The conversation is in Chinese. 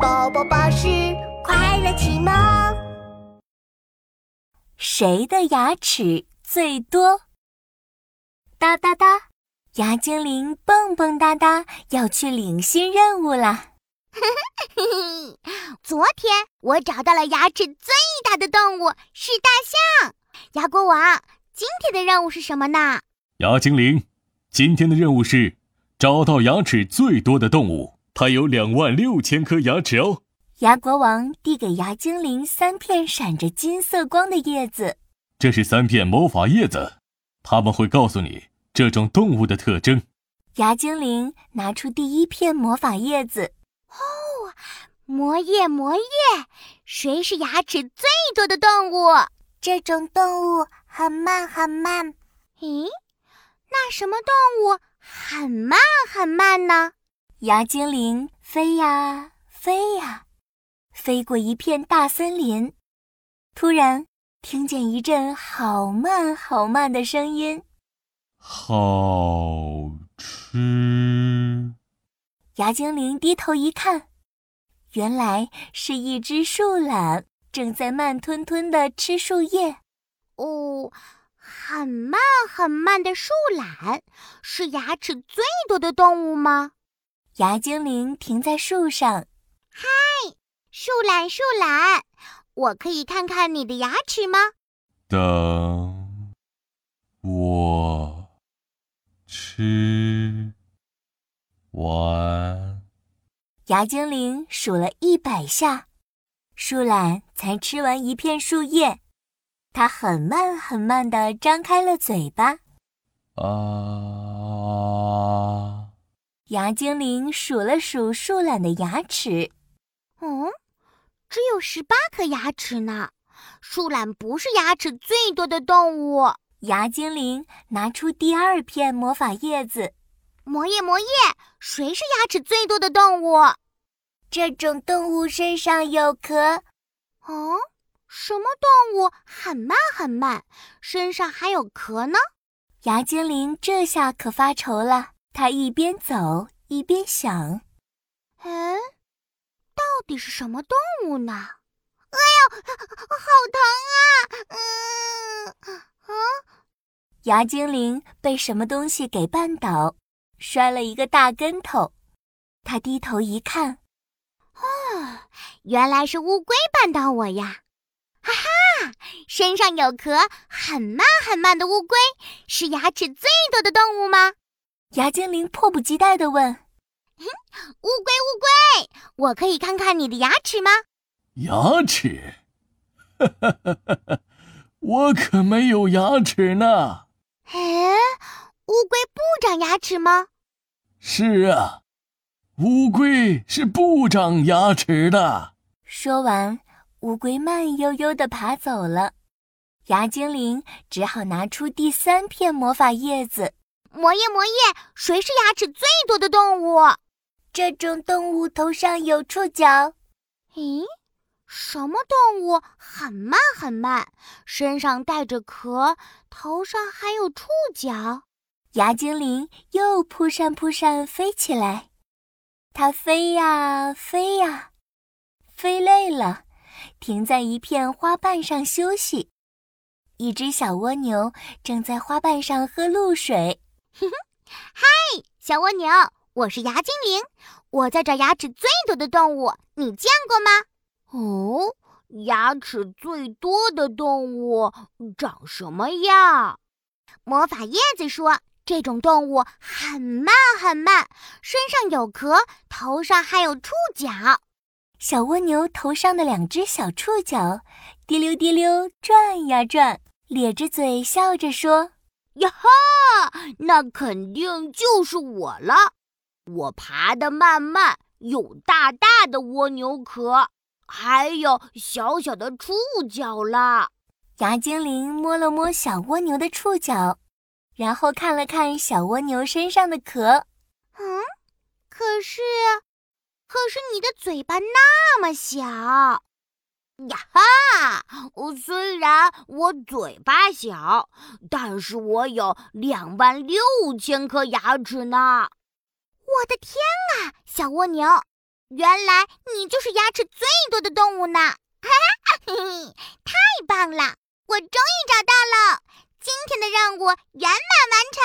宝宝巴士快乐启蒙。谁的牙齿最多？哒哒哒，牙精灵蹦蹦哒哒要去领新任务啦！昨天我找到了牙齿最大的动物是大象。牙国王，今天的任务是什么呢？牙精灵，今天的任务是找到牙齿最多的动物。它有两万六千颗牙齿哦！牙国王递给牙精灵三片闪着金色光的叶子，这是三片魔法叶子，他们会告诉你这种动物的特征。牙精灵拿出第一片魔法叶子，哦，魔叶魔叶，谁是牙齿最多的动物？这种动物很慢很慢。咦，那什么动物很慢很慢呢？牙精灵飞呀飞呀，飞过一片大森林，突然听见一阵好慢好慢的声音：“好吃。”牙精灵低头一看，原来是一只树懒正在慢吞吞的吃树叶。哦，很慢很慢的树懒是牙齿最多的动物吗？牙精灵停在树上，嗨，树懒，树懒，我可以看看你的牙齿吗？等我吃完。牙精灵数了一百下，树懒才吃完一片树叶。它很慢很慢地张开了嘴巴。啊。牙精灵数了数树懒的牙齿，嗯，只有十八颗牙齿呢。树懒不是牙齿最多的动物。牙精灵拿出第二片魔法叶子，魔叶魔叶，谁是牙齿最多的动物？这种动物身上有壳。哦，什么动物很慢很慢，身上还有壳呢？牙精灵这下可发愁了。他一边走一边想：“嗯，到底是什么动物呢？”哎呦，好疼啊！嗯啊，牙精灵被什么东西给绊倒，摔了一个大跟头。他低头一看，哦，原来是乌龟绊倒我呀！哈哈，身上有壳，很慢很慢的乌龟，是牙齿最多的动物吗？牙精灵迫不及待地问：“乌龟，乌龟，我可以看看你的牙齿吗？”牙齿？哈哈哈哈哈！我可没有牙齿呢。哎，乌龟不长牙齿吗？是啊，乌龟是不长牙齿的。说完，乌龟慢悠悠地爬走了。牙精灵只好拿出第三片魔法叶子。魔耶魔耶，谁是牙齿最多的动物？这种动物头上有触角。咦，什么动物很慢很慢，身上带着壳，头上还有触角？牙精灵又扑扇扑扇飞起来，它飞呀飞呀，飞累了，停在一片花瓣上休息。一只小蜗牛正在花瓣上喝露水。哼哼，嗨，小蜗牛，我是牙精灵，我在找牙齿最多的动物，你见过吗？哦，牙齿最多的动物长什么样？魔法叶子说，这种动物很慢很慢，身上有壳，头上还有触角。小蜗牛头上的两只小触角滴溜滴溜转呀转，咧着嘴笑着说。呀哈，那肯定就是我了。我爬得慢慢，有大大的蜗牛壳，还有小小的触角啦。牙精灵摸了摸小蜗牛的触角，然后看了看小蜗牛身上的壳。嗯，可是，可是你的嘴巴那么小。呀哈！虽然我嘴巴小，但是我有两万六千颗牙齿呢。我的天啊，小蜗牛，原来你就是牙齿最多的动物呢！哈哈，嘿嘿，太棒了！我终于找到了，今天的任务圆满完成。